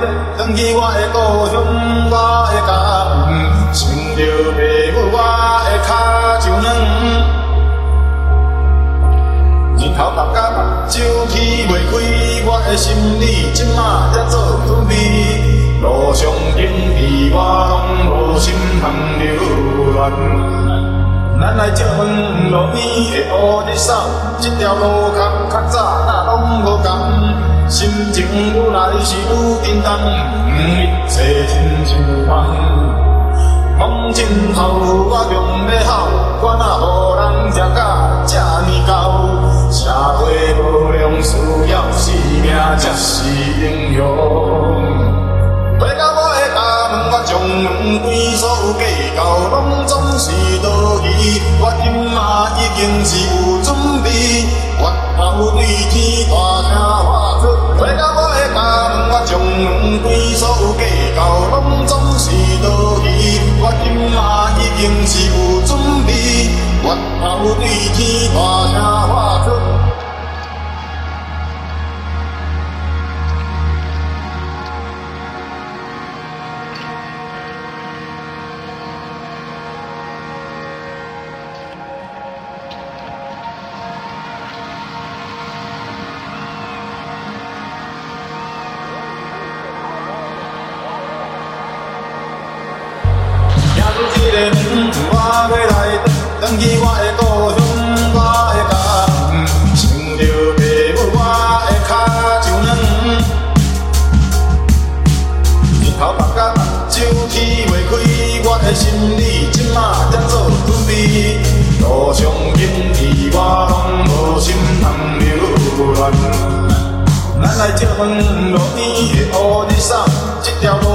返去我的故乡，我的家园，想着爸母，我的脚就软。日头落甲目睭起袂开，我的心里即马才做准备。路上行伫我拢无心通留恋。咱来借问路边的乌日伞，这条路较较早哪拢无同。心情愈来是愈沉重，一切亲像梦。梦尽头，我强要跑，我哪予人食甲这呢厚？社会无良，需要性命才是英雄。回到我的家门，我将门关锁，计较拢总是道义。我今嘛已经是有准备，越头对天大声喊出。回到我的家门，我将门关锁，计较拢总是多余。我今嘛已经是有准备，越头对天大声喊我要来，返去我的故乡，我的家，想着爸母，我的脚。就软。日头落甲目睭起袂开，我的心里即马才做准备。路上行伫我拢无心通留恋。咱来借问路边的乌日伞，这条路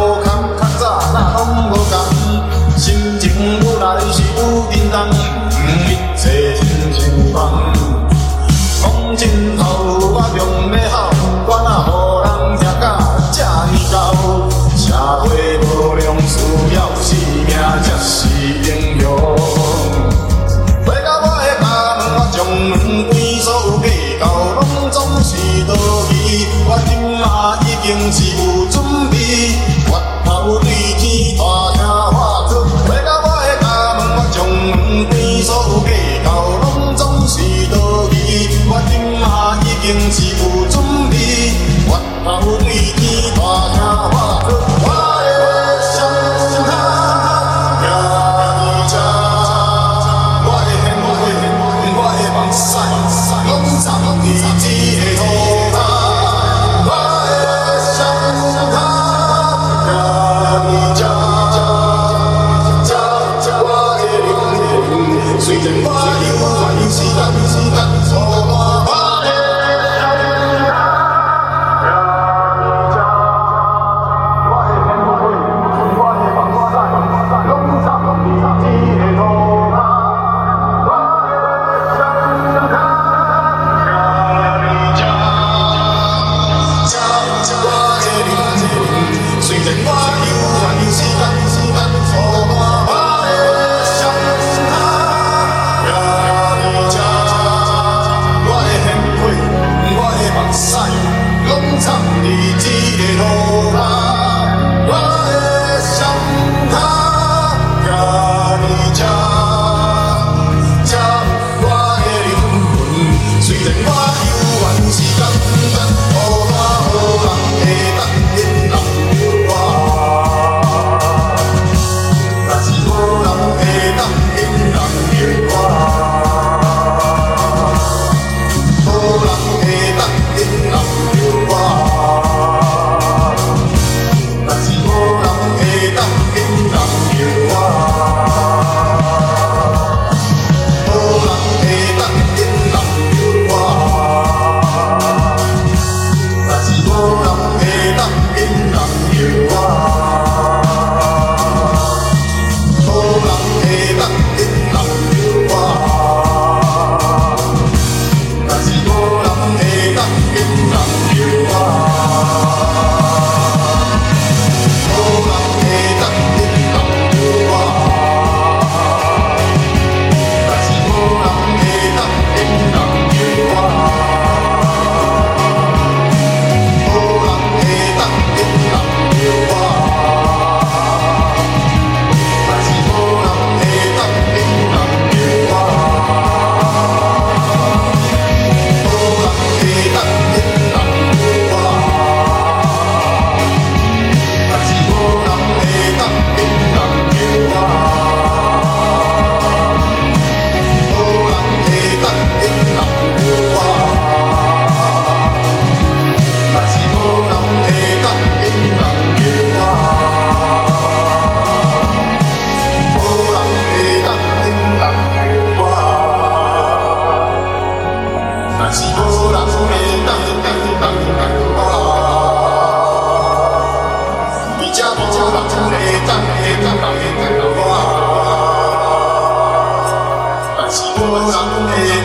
Thank you.